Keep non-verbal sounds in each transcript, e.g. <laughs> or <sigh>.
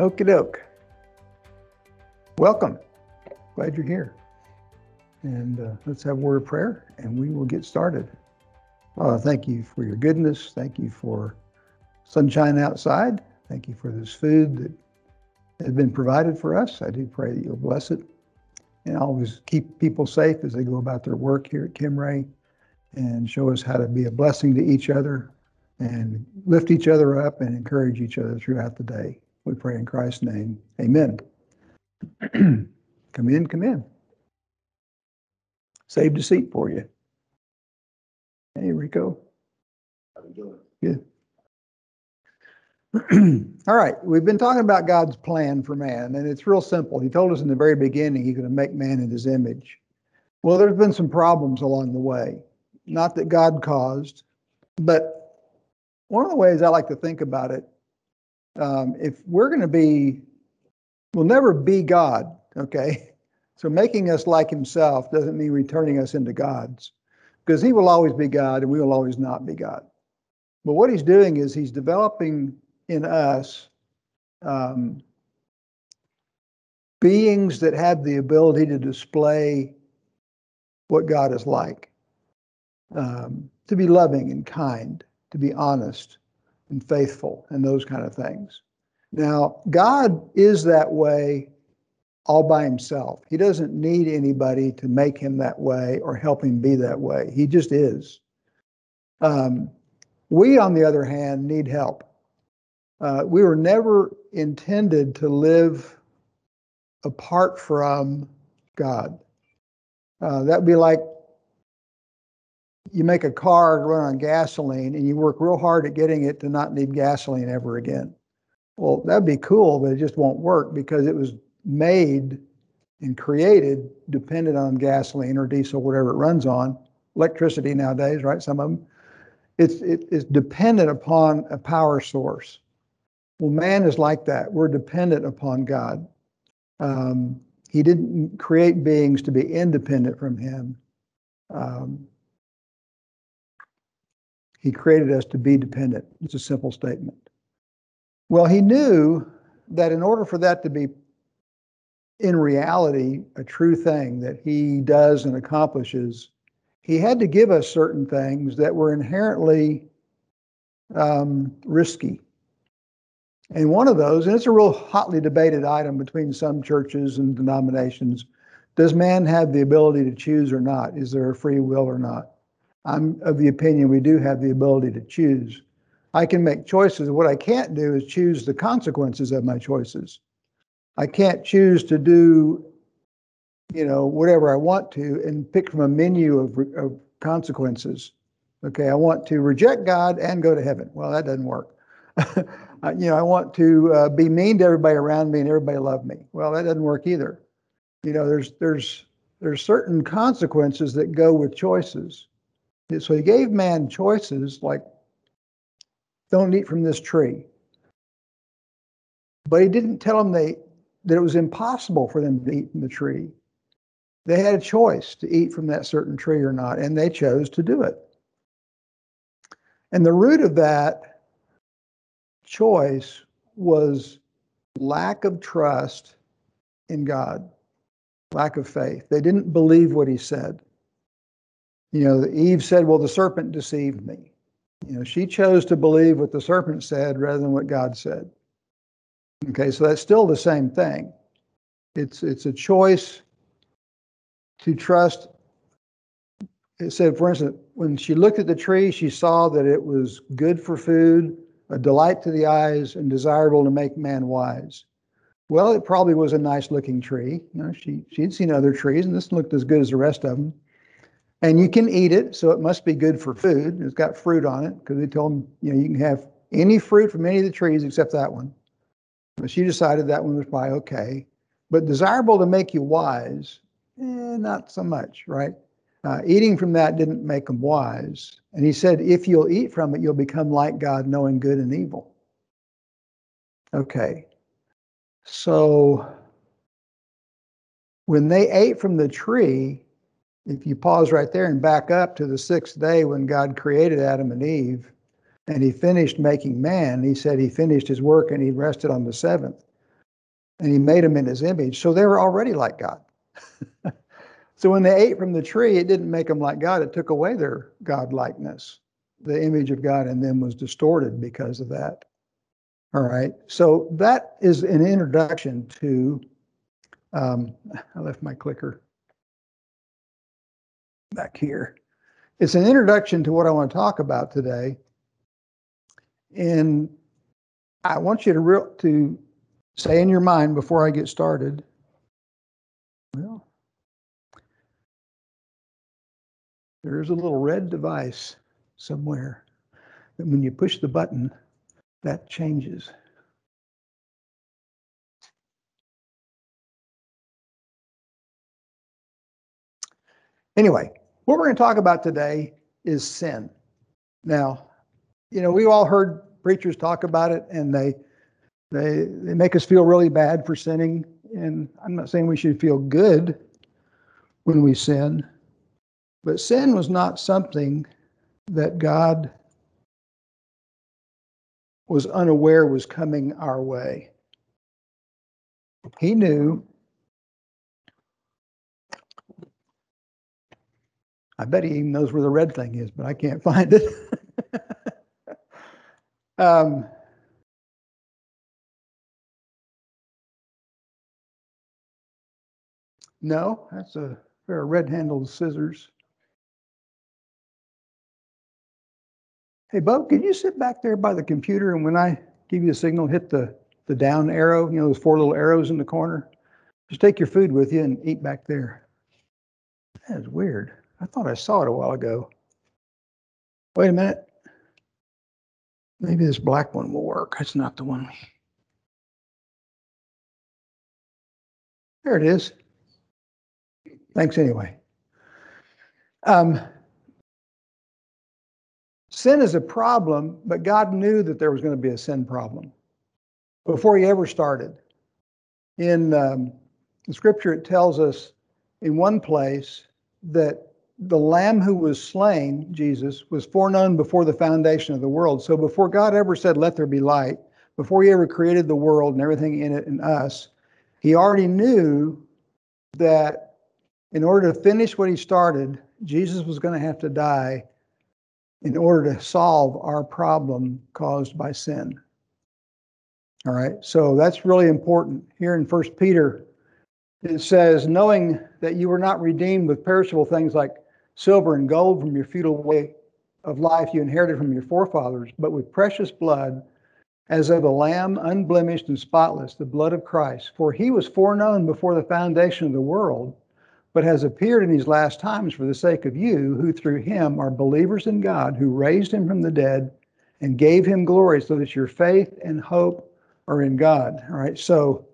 Okie doke. Welcome. Glad you're here. And uh, let's have a word of prayer and we will get started. Uh, thank you for your goodness. Thank you for sunshine outside. Thank you for this food that has been provided for us. I do pray that you'll bless it and always keep people safe as they go about their work here at Kimray and show us how to be a blessing to each other and lift each other up and encourage each other throughout the day. We pray in Christ's name. Amen. <clears throat> come in, come in. Saved a seat for you. Hey, Rico. How are you doing? Good. <clears throat> All right, we've been talking about God's plan for man, and it's real simple. He told us in the very beginning he's going to make man in his image. Well, there's been some problems along the way, not that God caused, but one of the ways I like to think about it, um, if we're going to be, we'll never be God, okay? <laughs> So making us like himself doesn't mean returning us into gods, because he will always be God and we will always not be God. But what he's doing is he's developing in us um, beings that have the ability to display what God is like, um, to be loving and kind, to be honest and faithful, and those kind of things. Now, God is that way all by himself. He doesn't need anybody to make him that way or help him be that way. He just is. Um, we, on the other hand, need help. Uh, we were never intended to live apart from God. Uh, that'd be like you make a car run on gasoline and you work real hard at getting it to not need gasoline ever again. Well, that'd be cool, but it just won't work because it was made and created dependent on gasoline or diesel, whatever it runs on. Electricity nowadays, right? Some of them. It's, it, it's dependent upon a power source. Well, man is like that. We're dependent upon God. Um, he didn't create beings to be independent from Him. Um, he created us to be dependent. It's a simple statement. Well, He knew that in order for that to be in reality a true thing that He does and accomplishes, He had to give us certain things that were inherently um, risky and one of those, and it's a real hotly debated item between some churches and denominations, does man have the ability to choose or not? Is there a free will or not? I'm of the opinion we do have the ability to choose. I can make choices. What I can't do is choose the consequences of my choices. I can't choose to do, you know, whatever I want to and pick from a menu of, of consequences. Okay, I want to reject God and go to heaven. Well, that doesn't work. <laughs> you know, I want to uh, be mean to everybody around me and everybody love me. Well, that doesn't work either. You know, there's there's there's certain consequences that go with choices. So he gave man choices like don't eat from this tree. But he didn't tell them they that it was impossible for them to eat from the tree. They had a choice to eat from that certain tree or not, and they chose to do it. And the root of that choice was lack of trust in God, lack of faith. They didn't believe what he said. You know, Eve said, Well, the serpent deceived me. You know, she chose to believe what the serpent said rather than what God said. Okay, so that's still the same thing. It's it's a choice to trust. It said, for instance, when she looked at the tree, she saw that it was good for food, a delight to the eyes and desirable to make man wise. Well, it probably was a nice looking tree. You know, she she'd seen other trees, and this looked as good as the rest of them. And you can eat it, so it must be good for food. It's got fruit on it because they told them, you know, you can have any fruit from any of the trees except that one. But she decided that one was probably okay. But desirable to make you wise, eh, not so much, right? Uh, eating from that didn't make them wise. And he said, if you'll eat from it, you'll become like God, knowing good and evil. Okay. So when they ate from the tree, if you pause right there and back up to the sixth day when God created Adam and Eve and he finished making man, he said he finished his work and he rested on the seventh. and he made them in his image. So they were already like God. <laughs> so when they ate from the tree, it didn't make them like God, it took away their God likeness. The image of God in them was distorted because of that. All right. So that is an introduction to. Um, <laughs> I left my clicker back here. It's an introduction to what I want to talk about today. And I want you to real to say in your mind before I get started. Well, there's a little red device somewhere that when you push the button, that changes. Anyway, what we're going to talk about today is sin. Now, you know, we've all heard preachers talk about it and they they they make us feel really bad for sinning and I'm not saying we should feel good when we sin, but sin was not something that God was unaware was coming our way. He knew. I bet he even knows where the red thing is, but I can't find it. <laughs> um, no, that's a pair of red-handled scissors. Hey, Bo, can you sit back there by the computer and when I give you a signal, hit the, the down arrow, you know, those four little arrows in the corner? Just take your food with you and eat back there. That is weird. I thought I saw it a while ago. Wait a minute. Maybe this black one will work. That's not the one. There it is. Thanks anyway. Um, Sin is a problem, but God knew that there was going to be a sin problem before he ever started. In um, the scripture, it tells us in one place that the lamb who was slain, Jesus, was foreknown before the foundation of the world. So before God ever said, Let there be light, before he ever created the world and everything in it and us, he already knew that in order to finish what he started, Jesus was going to have to die in order to solve our problem caused by sin. All right, so that's really important. Here in First Peter, it says, knowing that you were not redeemed with perishable things like silver and gold from your feudal way of life you inherited from your forefathers, but with precious blood, as of a lamb unblemished and spotless, the blood of Christ. For he was foreknown before the foundation of the world but has appeared in these last times for the sake of you, who through him are believers in God, who raised him from the dead and gave him glory, so that your faith and hope are in God. All right, so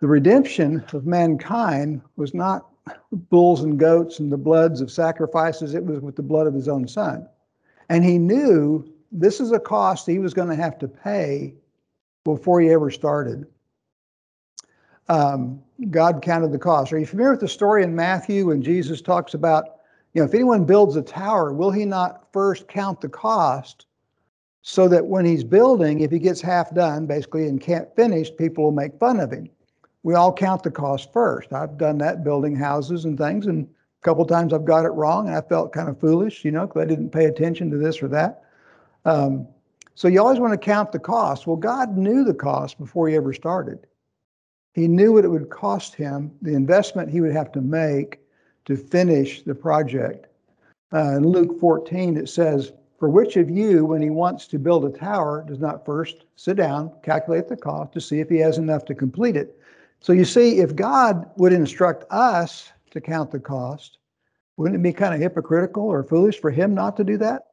the redemption of mankind was not bulls and goats and the bloods of sacrifices, it was with the blood of his own son. And he knew this is a cost he was going to have to pay before he ever started um, God counted the cost. Are you familiar with the story in Matthew when Jesus talks about, you know, if anyone builds a tower, will he not first count the cost so that when he's building, if he gets half done, basically, and can't finish, people will make fun of him? We all count the cost first. I've done that building houses and things, and a couple times I've got it wrong, and I felt kind of foolish, you know, because I didn't pay attention to this or that. Um, so you always want to count the cost. Well, God knew the cost before he ever started. He knew what it would cost him, the investment he would have to make to finish the project. Uh, in Luke 14, it says, For which of you, when he wants to build a tower, does not first sit down, calculate the cost to see if he has enough to complete it? So you see, if God would instruct us to count the cost, wouldn't it be kind of hypocritical or foolish for him not to do that?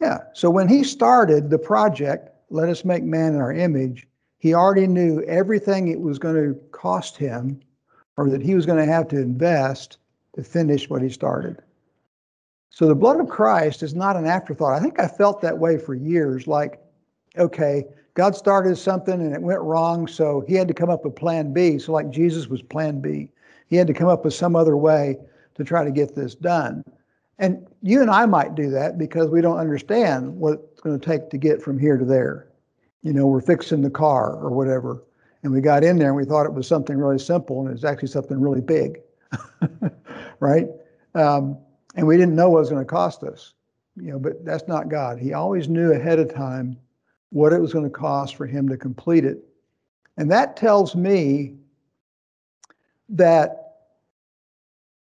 Yeah. So when he started the project, let us make man in our image, he already knew everything it was going to cost him or that he was going to have to invest to finish what he started. So the blood of Christ is not an afterthought. I think I felt that way for years like, okay, God started something and it went wrong, so he had to come up with plan B. So, like Jesus was plan B, he had to come up with some other way to try to get this done. And you and I might do that because we don't understand what it's going to take to get from here to there you know, we're fixing the car or whatever. And we got in there and we thought it was something really simple, and it's actually something really big, <laughs> right? Um, and we didn't know what it was going to cost us, you know. But that's not God. He always knew ahead of time what it was going to cost for him to complete it, and that tells me that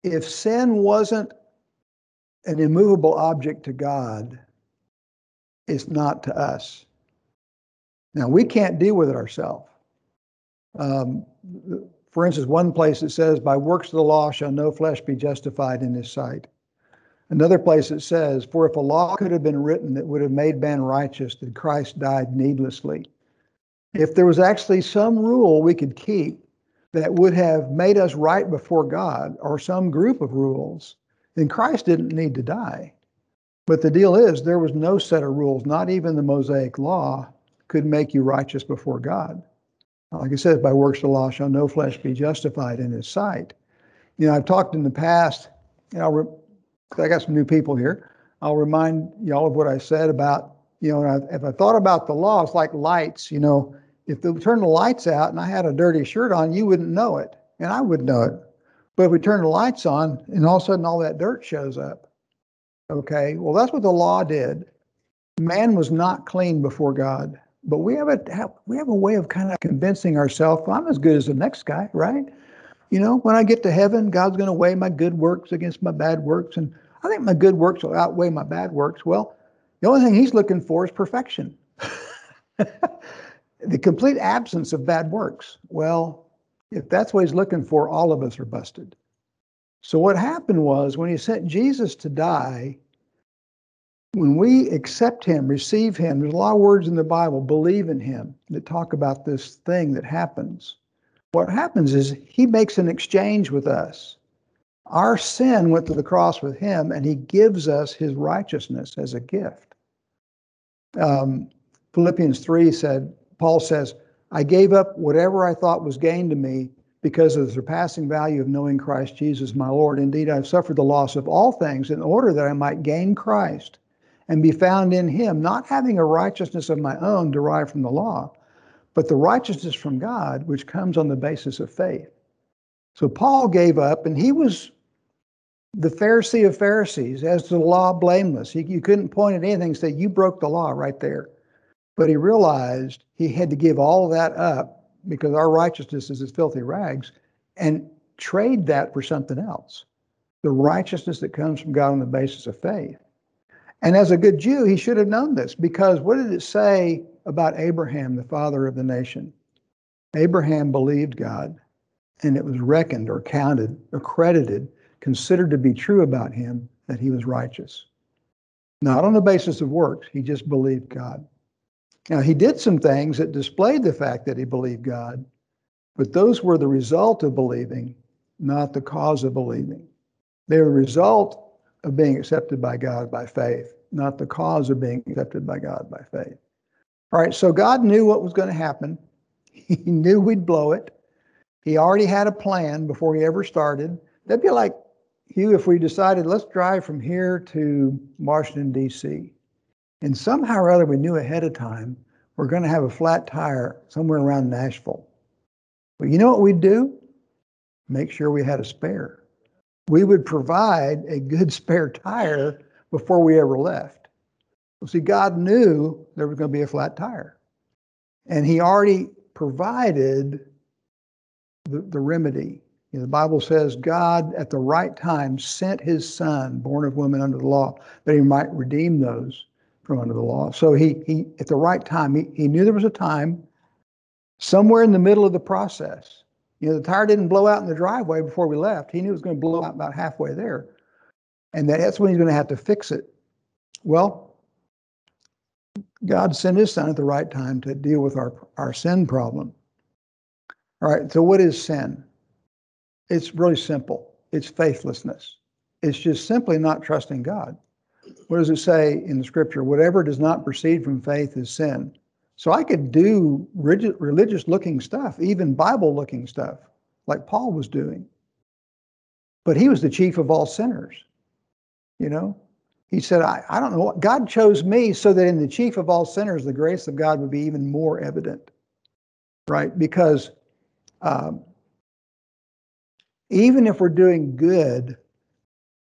if sin wasn't an immovable object to God, it's not to us. Now, we can't deal with it ourselves. Um, for instance, one place it says, By works of the law shall no flesh be justified in his sight. Another place it says, For if a law could have been written that would have made man righteous, then Christ died needlessly. If there was actually some rule we could keep that would have made us right before God, or some group of rules, then Christ didn't need to die. But the deal is, there was no set of rules, not even the Mosaic law could make you righteous before God. Like I said, by works of the law shall no flesh be justified in his sight. You know, I've talked in the past, you know, I got some new people here. I'll remind y'all of what I said about, you know, if I thought about the law, it's like lights, you know, if they turn the lights out and I had a dirty shirt on, you wouldn't know it, and I wouldn't know it. But if we turn the lights on and all of a sudden all that dirt shows up, okay, well, that's what the law did. Man was not clean before God. But we have a we have a way of kind of convincing ourselves I'm as good as the next guy, right? You know, when I get to heaven, God's going to weigh my good works against my bad works, and I think my good works will outweigh my bad works. Well, the only thing He's looking for is perfection, <laughs> the complete absence of bad works. Well, if that's what He's looking for, all of us are busted. So what happened was when He sent Jesus to die, when we accept him, receive him, there's a lot of words in the Bible, believe in him, that talk about this thing that happens. What happens is he makes an exchange with us. Our sin went to the cross with him, and he gives us his righteousness as a gift. Um, Philippians 3 said, Paul says, I gave up whatever I thought was gain to me because of the surpassing value of knowing Christ Jesus, my Lord. Indeed, I've suffered the loss of all things in order that I might gain Christ and be found in him, not having a righteousness of my own derived from the law, but the righteousness from God, which comes on the basis of faith. So Paul gave up, and he was the Pharisee of Pharisees, as to the law blameless. He, you couldn't point at anything and say, You broke the law right there. But he realized he had to give all that up because our righteousness is as filthy rags and trade that for something else the righteousness that comes from God on the basis of faith. And as a good Jew, he should have known this because what did it say about Abraham, the father of the nation? Abraham believed God, and it was reckoned or counted, accredited, considered to be true about him that he was righteous. Not on the basis of works, he just believed God. Now, he did some things that displayed the fact that he believed God, but those were the result of believing, not the cause of believing. They were the result of being accepted by God by faith, not the cause of being accepted by God by faith. All right, so God knew what was going to happen. <laughs> He knew we'd blow it. He already had a plan before he ever started. That'd be like Hugh if we decided, let's drive from here to Washington, D.C. And somehow or other, we knew ahead of time we're going to have a flat tire somewhere around Nashville. But you know what we'd do? Make sure we had a spare we would provide a good <laughs> spare tire before we ever left. Well, see, God knew there was going to be a flat tire, and He already provided the, the remedy. You know, the Bible says God, at the right time, sent His Son, born of woman under the law, that He might redeem those from under the law. So He, he at the right time, he, he knew there was a time somewhere in the middle of the process you know, the tire didn't blow out in the driveway before we left. He knew it was going to blow out about halfway there. And that's when he's going to have to fix it. Well, God sent his son at the right time to deal with our, our sin problem. All right, so what is sin? It's really simple it's faithlessness. It's just simply not trusting God. What does it say in the scripture? Whatever does not proceed from faith is sin. So I could do rigid, religious looking stuff, even Bible looking stuff, like Paul was doing. But he was the chief of all sinners. You know, he said, I, I don't know what God chose me so that in the chief of all sinners, the grace of God would be even more evident. right? Because um, even if we're doing good,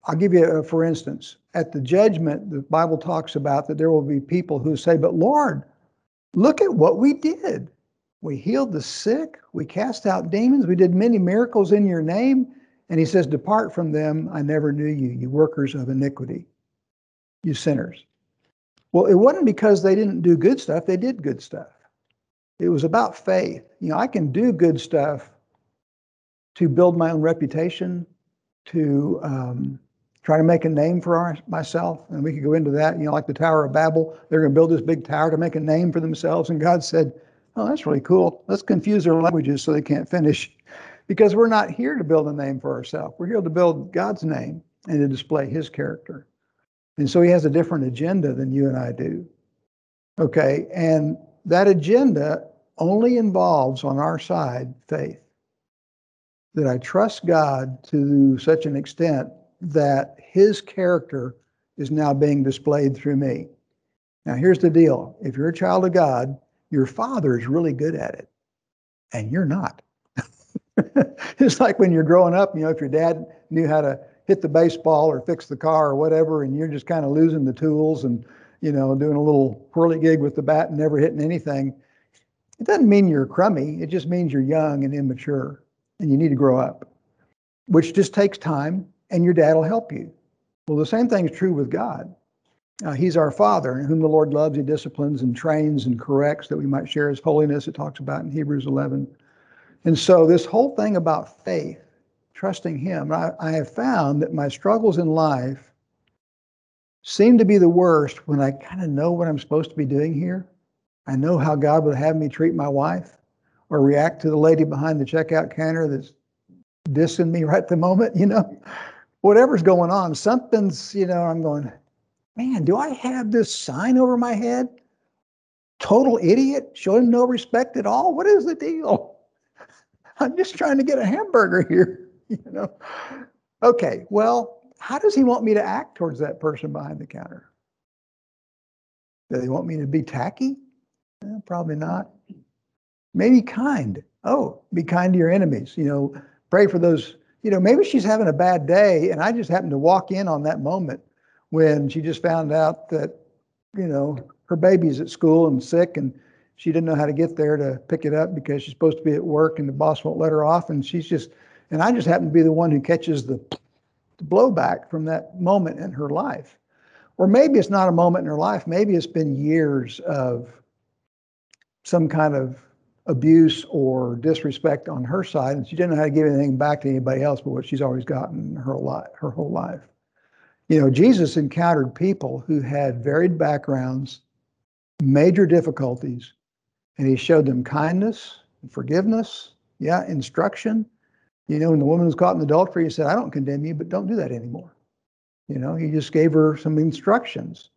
I'll give you, a, for instance, at the judgment, the Bible talks about that there will be people who say, But Lord, look at what we did. We healed the sick, we cast out demons, we did many miracles in your name. And he says, Depart from them, I never knew you, you workers of iniquity, you sinners. Well, it wasn't because they didn't do good stuff, they did good stuff. It was about faith. You know, I can do good stuff to build my own reputation, to um, try to make a name for our, myself. And we could go into that, you know, like the Tower of Babel. They're going to build this big tower to make a name for themselves. And God said, Oh, that's really cool. Let's confuse their languages so they can't finish. Because we're not here to build a name for ourselves. We're here to build God's name and to display his character. And so he has a different agenda than you and I do. Okay. And that agenda only involves on our side faith. That I trust God to such an extent that his character is now being displayed through me. Now, here's the deal if you're a child of God, your father is really good at it, and you're not. <laughs> it's like when you're growing up, you know, if your dad knew how to hit the baseball or fix the car or whatever, and you're just kind of losing the tools and, you know, doing a little whirly gig with the bat and never hitting anything, it doesn't mean you're crummy. It just means you're young and immature and you need to grow up, which just takes time and your dad will help you. Well, the same thing is true with God. Uh, he's our Father, whom the Lord loves, He disciplines and trains and corrects that we might share His holiness. It talks about in Hebrews 11. And so, this whole thing about faith, trusting Him, I, I have found that my struggles in life seem to be the worst when I kind of know what I'm supposed to be doing here. I know how God would have me treat my wife or react to the lady behind the checkout counter that's dissing me <laughs> right at the moment, you know whatever's going on, something's, you know, I'm going, man, do I have this sign over my head? Total idiot, showing no respect at all. What is the deal? <laughs> I'm just trying to get a hamburger here, <laughs> you know. Okay, well, how does he want me to act towards that person behind the counter? Do they want me to be tacky? Eh, probably not. Maybe kind. Oh, be kind to your enemies. You know, pray for those you know, maybe she's having a bad day, and I just happened to walk in on that moment when she just found out that, you know, her baby's at school and sick, and she didn't know how to get there to pick it up because she's supposed to be at work, and the boss won't let her off, and she's just, and I just happen to be the one who catches the, the blowback from that moment in her life. Or maybe it's not a moment in her life. Maybe it's been years of some kind of abuse or disrespect on her side, and she didn't know how to give anything back to anybody else but what she's always gotten her life, her whole life. You know, Jesus encountered people who had varied backgrounds, major difficulties, and he showed them kindness, forgiveness, yeah, instruction. You know, when the woman was caught in adultery, he said, I don't condemn you, but don't do that anymore. You know, he just gave her some instructions.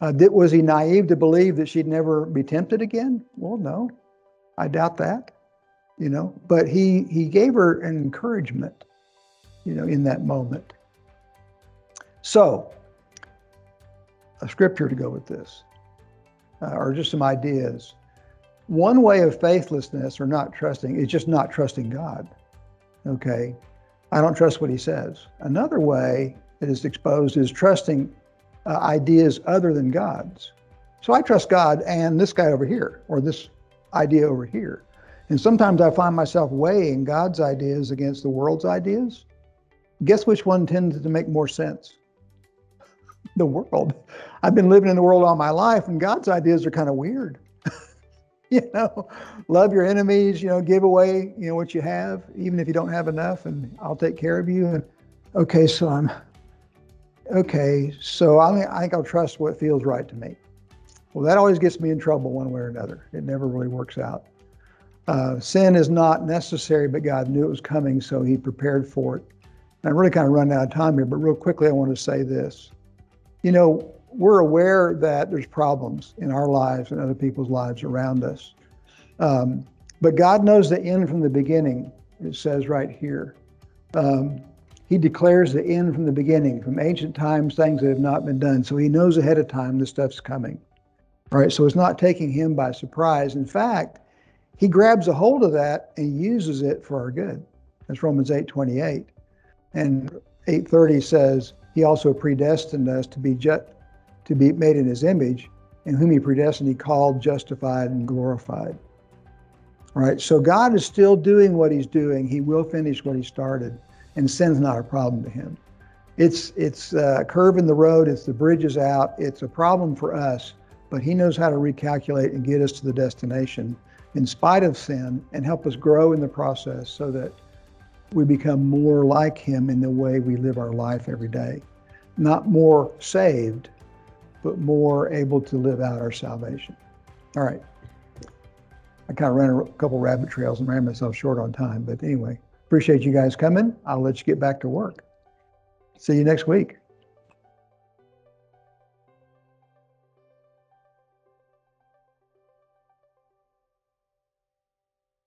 Uh, did, was he naive to believe that she'd never be tempted again? Well, no. I doubt that, you know, but he he gave her an encouragement, you know, in that moment. So, a scripture to go with this, uh, or just some ideas. One way of faithlessness or not trusting is just not trusting God. Okay, I don't trust what He says. Another way that is exposed is trusting uh, ideas other than God's. So I trust God and this guy over here, or this idea over here. And sometimes I find myself weighing God's ideas against the world's ideas. Guess which one tends to make more sense? <laughs> the world. I've been living in the world all my life, and God's ideas are kind of weird. <laughs> you know, love your enemies, you know, give away, you know, what you have, even if you don't have enough, and I'll take care of you. And okay, so I'm okay, so I, I think I'll trust what feels right to me. Well, that always gets me in trouble one way or another. It never really works out. Uh, sin is not necessary, but God knew it was coming, so He prepared for it. And I'm really kind of running out of time here, but real quickly, I want to say this. You know, we're aware that there's problems in our lives and other people's lives around us. Um, but God knows the end from the beginning, it says right here. Um, he declares the end from the beginning, from ancient times, things that have not been done. So he knows ahead of time this stuff's coming. Right? So it's not taking him by surprise. In fact, he grabs a hold of that and uses it for our good. That's Romans 8 28. And 830 says, He also predestined us to be ju- to be made in his image, and whom he predestined, he called, justified, and glorified. All right, so God is still doing what he's doing. He will finish what he started, and sin's not a problem to him. It's it's a curve in the road, it's the bridge is out, it's a problem for us, but he knows how to recalculate and get us to the destination in spite of sin and help us grow in the process so that we become more like him in the way we live our life every day. Not more saved, but more able to live out our salvation. All right. I kind of ran a couple rabbit trails and ran myself short on time, but anyway, appreciate you guys coming. I'll let you get back to work. See you next week.